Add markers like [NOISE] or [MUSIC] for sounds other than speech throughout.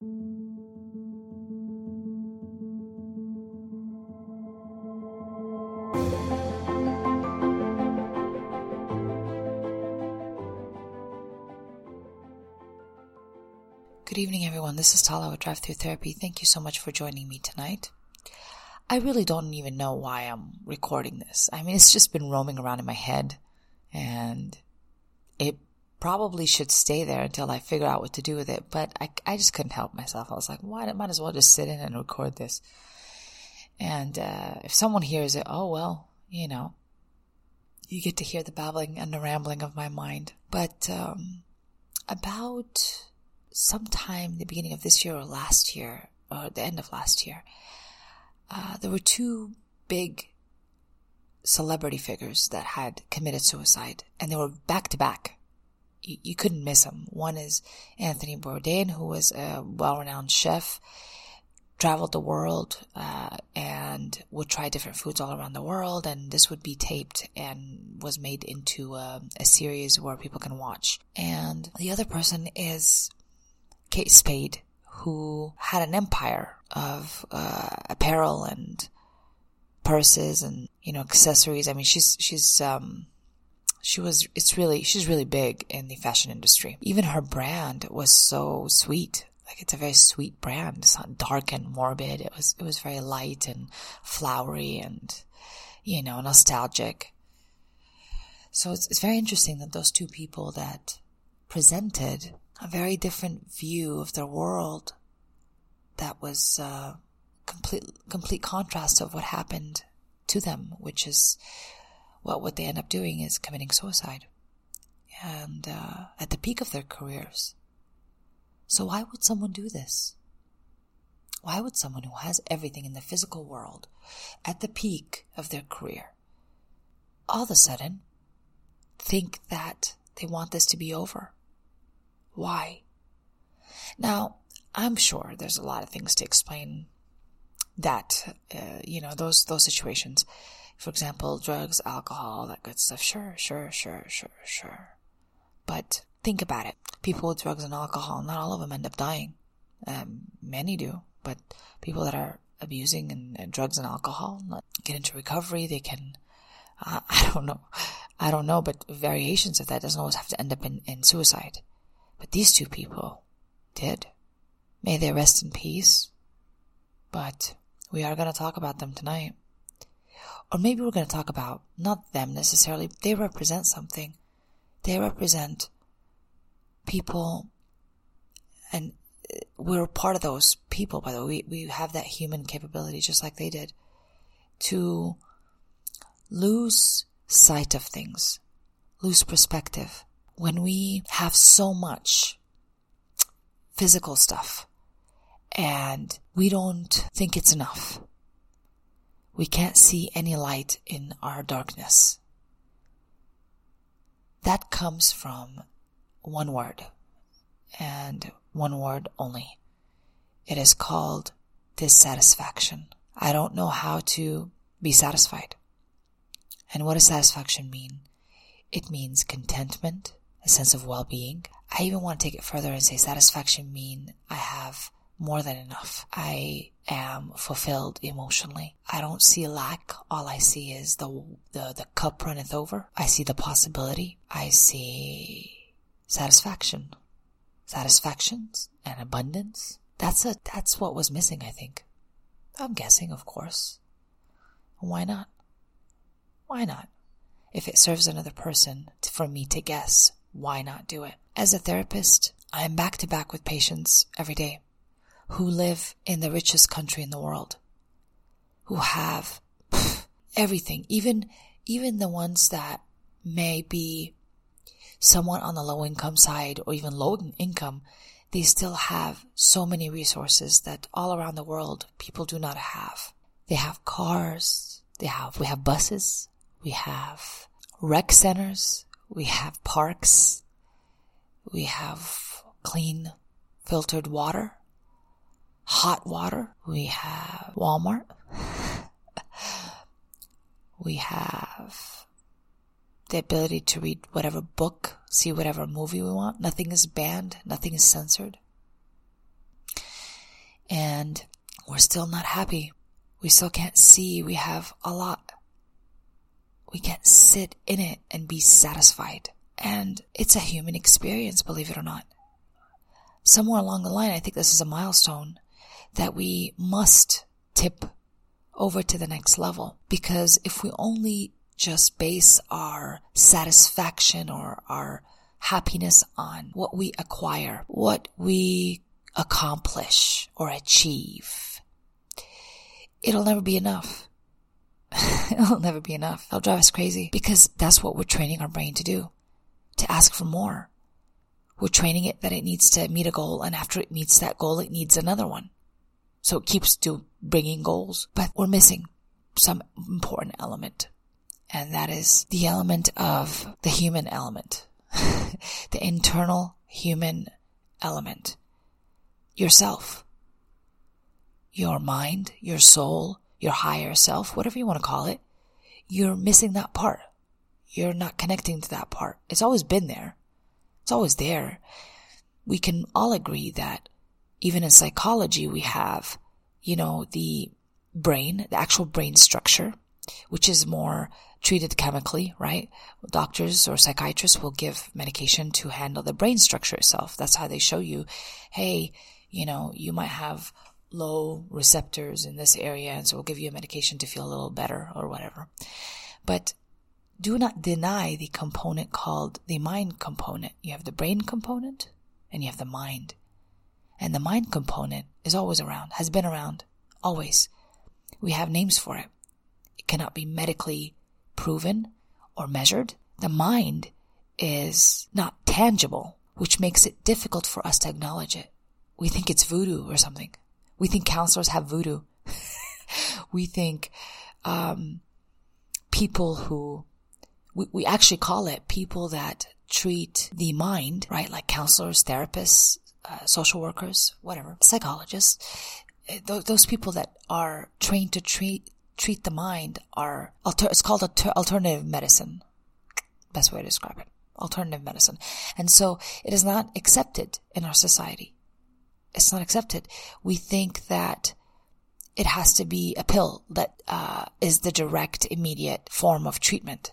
Good evening, everyone. This is Tala with Drive Through Therapy. Thank you so much for joining me tonight. I really don't even know why I'm recording this. I mean, it's just been roaming around in my head, and it probably should stay there until I figure out what to do with it. But I, I just couldn't help myself. I was like, why? I might as well just sit in and record this. And uh, if someone hears it, oh well, you know, you get to hear the babbling and the rambling of my mind. But um, about sometime the beginning of this year or last year, or the end of last year, uh, there were two big celebrity figures that had committed suicide, and they were back to back. You, you couldn't miss them. One is Anthony Bourdain, who was a well-renowned chef, traveled the world uh, and would try different foods all around the world, and this would be taped and was made into a, a series where people can watch. And the other person is Kate Spade, who had an empire of uh, apparel and purses and you know accessories. I mean, she's she's um, she was it's really she's really big in the fashion industry. Even her brand was so sweet. Like it's a very sweet brand. It's not dark and morbid. It was it was very light and flowery and you know nostalgic. So it's it's very interesting that those two people that presented a very different view of their world that was uh, complete complete contrast of what happened to them, which is well, what they end up doing is committing suicide, and uh, at the peak of their careers. So why would someone do this? Why would someone who has everything in the physical world at the peak of their career all of a sudden think that they want this to be over? Why? Now, I'm sure there's a lot of things to explain that, uh, you know, those, those situations. For example, drugs, alcohol, that good stuff. Sure, sure, sure, sure, sure. But think about it. People with drugs and alcohol, not all of them end up dying. Um, many do, but people that are abusing and, and drugs and alcohol get into recovery. They can, uh, [LAUGHS] I don't know, I don't know, but variations of that doesn't always have to end up in, in suicide. But these two people did. May they rest in peace. But we are going to talk about them tonight. Or maybe we're going to talk about not them necessarily. They represent something. They represent people and uh, we're part of those people, by the way. We, we have that human capability just like they did to lose sight of things, lose perspective. When we have so much physical stuff and we don't think it's enough. We can't see any light in our darkness. That comes from one word and one word only. It is called dissatisfaction. I don't know how to be satisfied. And what does satisfaction mean? It means contentment, a sense of well-being, I even want to take it further and say satisfaction mean I have more than enough. I am fulfilled emotionally. I don't see lack. All I see is the, the, the cup runneth over. I see the possibility. I see satisfaction. Satisfactions and abundance. That's a, that's what was missing, I think. I'm guessing, of course. Why not? Why not? If it serves another person for me to guess, why not do it? As a therapist, I am back to back with patients every day who live in the richest country in the world, who have everything, even, even the ones that may be somewhat on the low income side or even low income, they still have so many resources that all around the world people do not have. They have cars, they have, we have buses, we have rec centers, we have parks, we have clean filtered water, hot water. We have Walmart. [LAUGHS] we have the ability to read whatever book, see whatever movie we want. Nothing is banned. Nothing is censored. And we're still not happy. We still can't see we have a lot. We can't sit in it and be satisfied. And it's a human experience, believe it or not. Somewhere along the line, I think this is a milestone that we must tip over to the next level. Because if we only just base our satisfaction or our happiness on what we acquire, what we accomplish or achieve, it'll never be enough. [LAUGHS] it'll never be enough. It'll drive us crazy because that's what we're training our brain to do, to ask for more. We're training it that it needs to meet a goal and after it meets that goal, it needs another one. So it keeps to bringing goals, but we're missing some important element. And that is the element of the human element, [LAUGHS] the internal human element, yourself, your mind, your soul, your higher self, whatever you want to call it. You're missing that part. You're not connecting to that part. It's always been there. It's always there. We can all agree that even in psychology, we have, you know, the brain, the actual brain structure, which is more treated chemically, right? Doctors or psychiatrists will give medication to handle the brain structure itself. That's how they show you, hey, you know, you might have low receptors in this area, and so we'll give you a medication to feel a little better or whatever. But do not deny the component called the mind component. You have the brain component and you have the mind. And the mind component is always around, has been around, always. We have names for it. It cannot be medically proven or measured. The mind is not tangible, which makes it difficult for us to acknowledge it. We think it's voodoo or something. We think counselors have voodoo. [LAUGHS] we think um, people who we, we actually call it people that treat the mind, right? Like counselors, therapists, uh, social workers, whatever, psychologists, eh, th- those people that are trained to treat treat the mind are alter- it's called alter- alternative medicine. Best way to describe it. Alternative medicine. And so it is not accepted in our society. It's not accepted. We think that it has to be a pill that uh, is the direct, immediate form of treatment.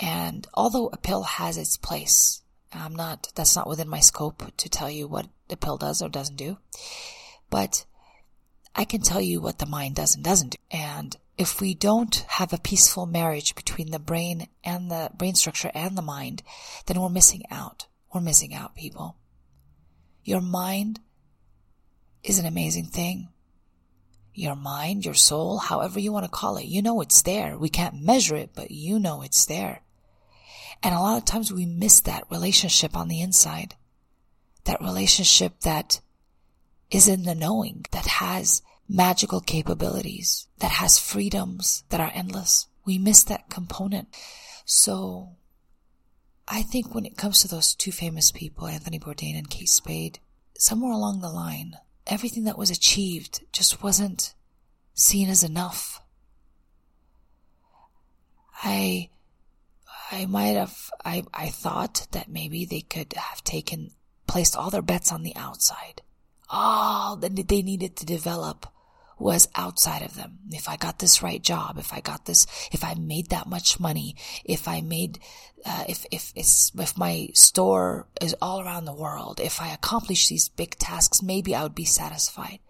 And although a pill has its place, I'm not, that's not within my scope to tell you what the pill does or doesn't do. But I can tell you what the mind does and doesn't do. And if we don't have a peaceful marriage between the brain and the brain structure and the mind, then we're missing out. We're missing out, people. Your mind is an amazing thing. Your mind, your soul, however you want to call it, you know it's there. We can't measure it, but you know it's there. And a lot of times we miss that relationship on the inside. That relationship that is in the knowing, that has magical capabilities, that has freedoms that are endless. We miss that component. So I think when it comes to those two famous people, Anthony Bourdain and Kate Spade, somewhere along the line, everything that was achieved just wasn't seen as enough. I I might have, I, I thought that maybe they could have taken, placed all their bets on the outside. All that they needed to develop was outside of them. If I got this right job, if I got this, if I made that much money, if I made, uh, if, if, if my store is all around the world, if I accomplish these big tasks, maybe I would be satisfied.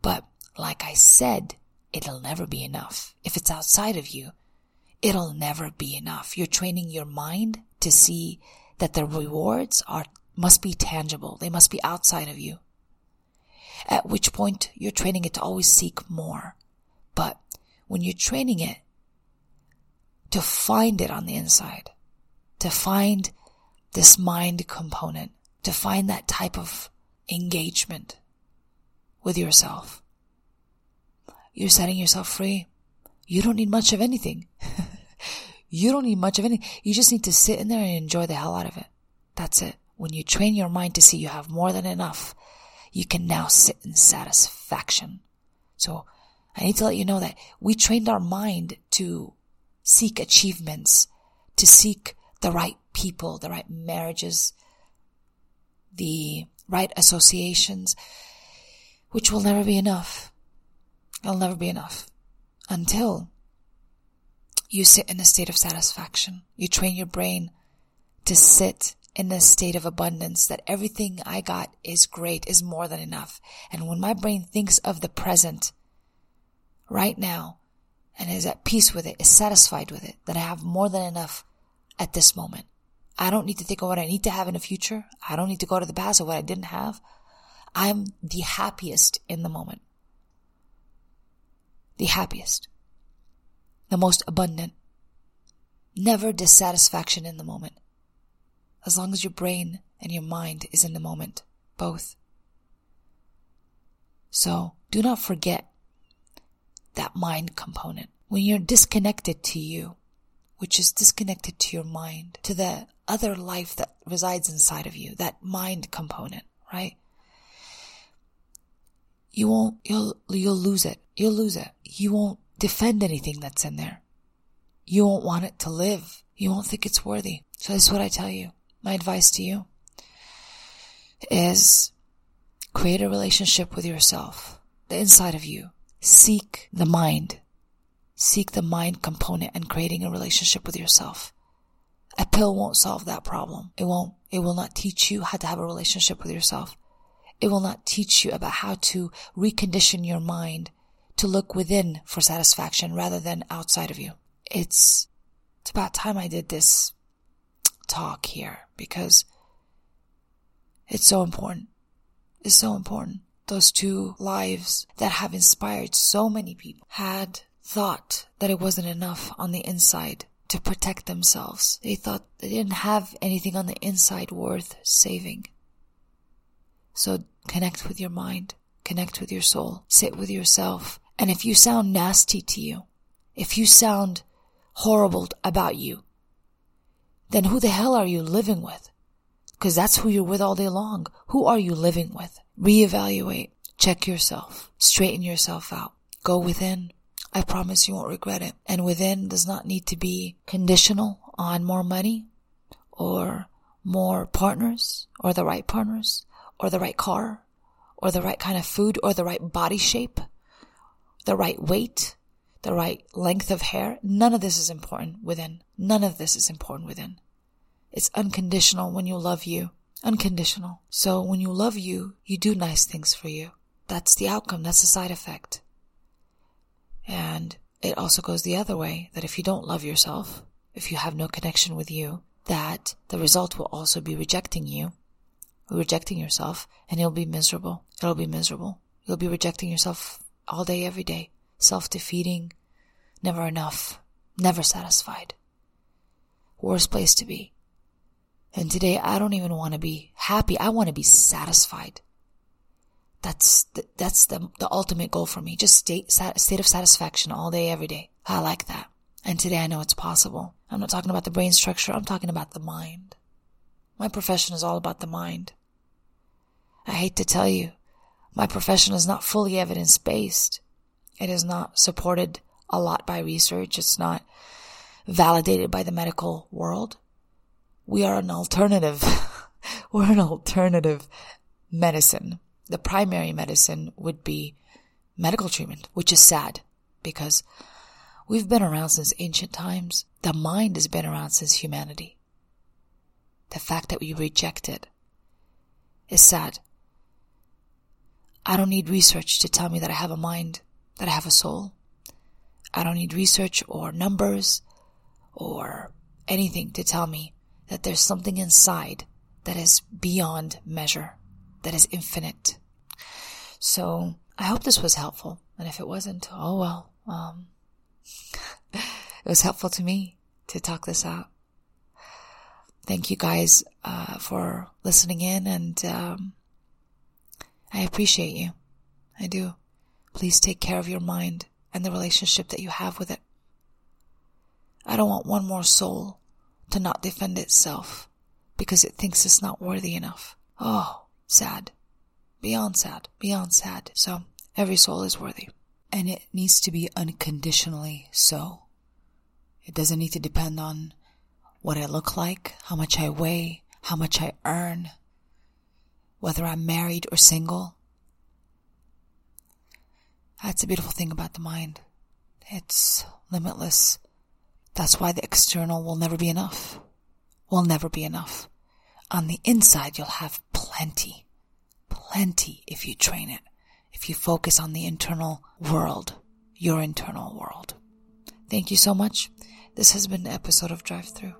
But like I said, it'll never be enough. If it's outside of you, it'll never be enough. You're training your mind to see that the rewards are, must be tangible. They must be outside of you. At which point you're training it to always seek more. But when you're training it to find it on the inside, to find this mind component, to find that type of engagement with yourself, you're setting yourself free. You don't need much of anything. [LAUGHS] you don't need much of anything. You just need to sit in there and enjoy the hell out of it. That's it. When you train your mind to see you have more than enough, you can now sit in satisfaction. So I need to let you know that we trained our mind to seek achievements, to seek the right people, the right marriages, the right associations. which will never be enough. It'll never be enough until you sit in a state of satisfaction. You train your brain to sit in a state of abundance that everything I got is great, is more than enough. And when my brain thinks of the present right now and is at peace with it, is satisfied with it, that I have more than enough at this moment. I don't need to think of what I need to have in the future. I don't need to go to the past of what I didn't have. I'm the happiest in the moment. The happiest. The most abundant. Never dissatisfaction in the moment as long as your brain and your mind is in the moment, both. So do not forget that mind component. When you're disconnected to you, which is disconnected to your mind, to the other life that resides inside of you, that mind component, right? You won't, you'll, you'll lose it. You'll lose it. You won't defend anything that's in there. You won't want it to live. You won't think it's worthy. So this is what I tell you my advice to you is create a relationship with yourself, the inside of you. Seek the mind. Seek the mind component and creating a relationship with yourself. A pill won't solve that problem. It won't. It will not teach you how to have a relationship with yourself. It will not teach you about how to recondition your mind to look within for satisfaction rather than outside of you. It's, it's about time I did this talk here because it's so important. It's so important. Those two lives that have inspired so many people had thought that it wasn't enough on the inside to protect themselves. They thought they didn't have anything on the inside worth saving. So connect with your mind, connect with your soul, sit with yourself. And if you sound nasty to you, if you sound horrible about you, then who the hell are you living with? Because that's who you're with all day long. Who are you living with? Reevaluate. Check yourself. Straighten yourself out. Go within. I promise you won't regret it. And within does not need to be conditional on more money or more partners or the right partners or the right car or the right kind of food or the right body shape, the right weight, the right length of hair. None of this is important within. None of this is important within. It's unconditional when you love you. Unconditional. So when you love you, you do nice things for you. That's the outcome. That's the side effect. And it also goes the other way that if you don't love yourself, if you have no connection with you, that the result will also be rejecting you, rejecting yourself, and you'll be miserable. It'll be miserable. You'll be rejecting yourself all day, every day self-defeating, never enough, never satisfied. Worst place to be. And today I don't even want to be happy. I want to be satisfied. That's the, that's the, the ultimate goal for me. Just state, state of satisfaction all day, every day. I like that. And today I know it's possible. I'm not talking about the brain structure. I'm talking about the mind. My profession is all about the mind. I hate to tell you, my profession is not fully evidence based. It is not supported a lot by research. It's not validated by the medical world. We are an alternative. [LAUGHS] We're an alternative medicine. The primary medicine would be medical treatment, which is sad because we've been around since ancient times. The mind has been around since humanity. The fact that we reject it is sad. I don't need research to tell me that I have a mind that I have a soul. I don't need research or numbers or anything to tell me that there's something inside that is beyond measure, that is infinite. So I hope this was helpful. And if it wasn't, oh well, um, [LAUGHS] it was helpful to me to talk this out. Thank you guys, uh, for listening in and, um, I appreciate you. I do. Please take care of your mind and the relationship that you have with it. I don't want one more soul to not defend itself because it thinks it's not worthy enough. Oh, sad. Beyond sad. Beyond sad. So, every soul is worthy. And it needs to be unconditionally so. It doesn't need to depend on what I look like, how much I weigh, how much I earn, whether I'm married or single. That's a beautiful thing about the mind. It's limitless. That's why the external will never be enough. Will never be enough. On the inside, you'll have plenty. Plenty if you train it. If you focus on the internal world, your internal world. Thank you so much. This has been an episode of Drive Through.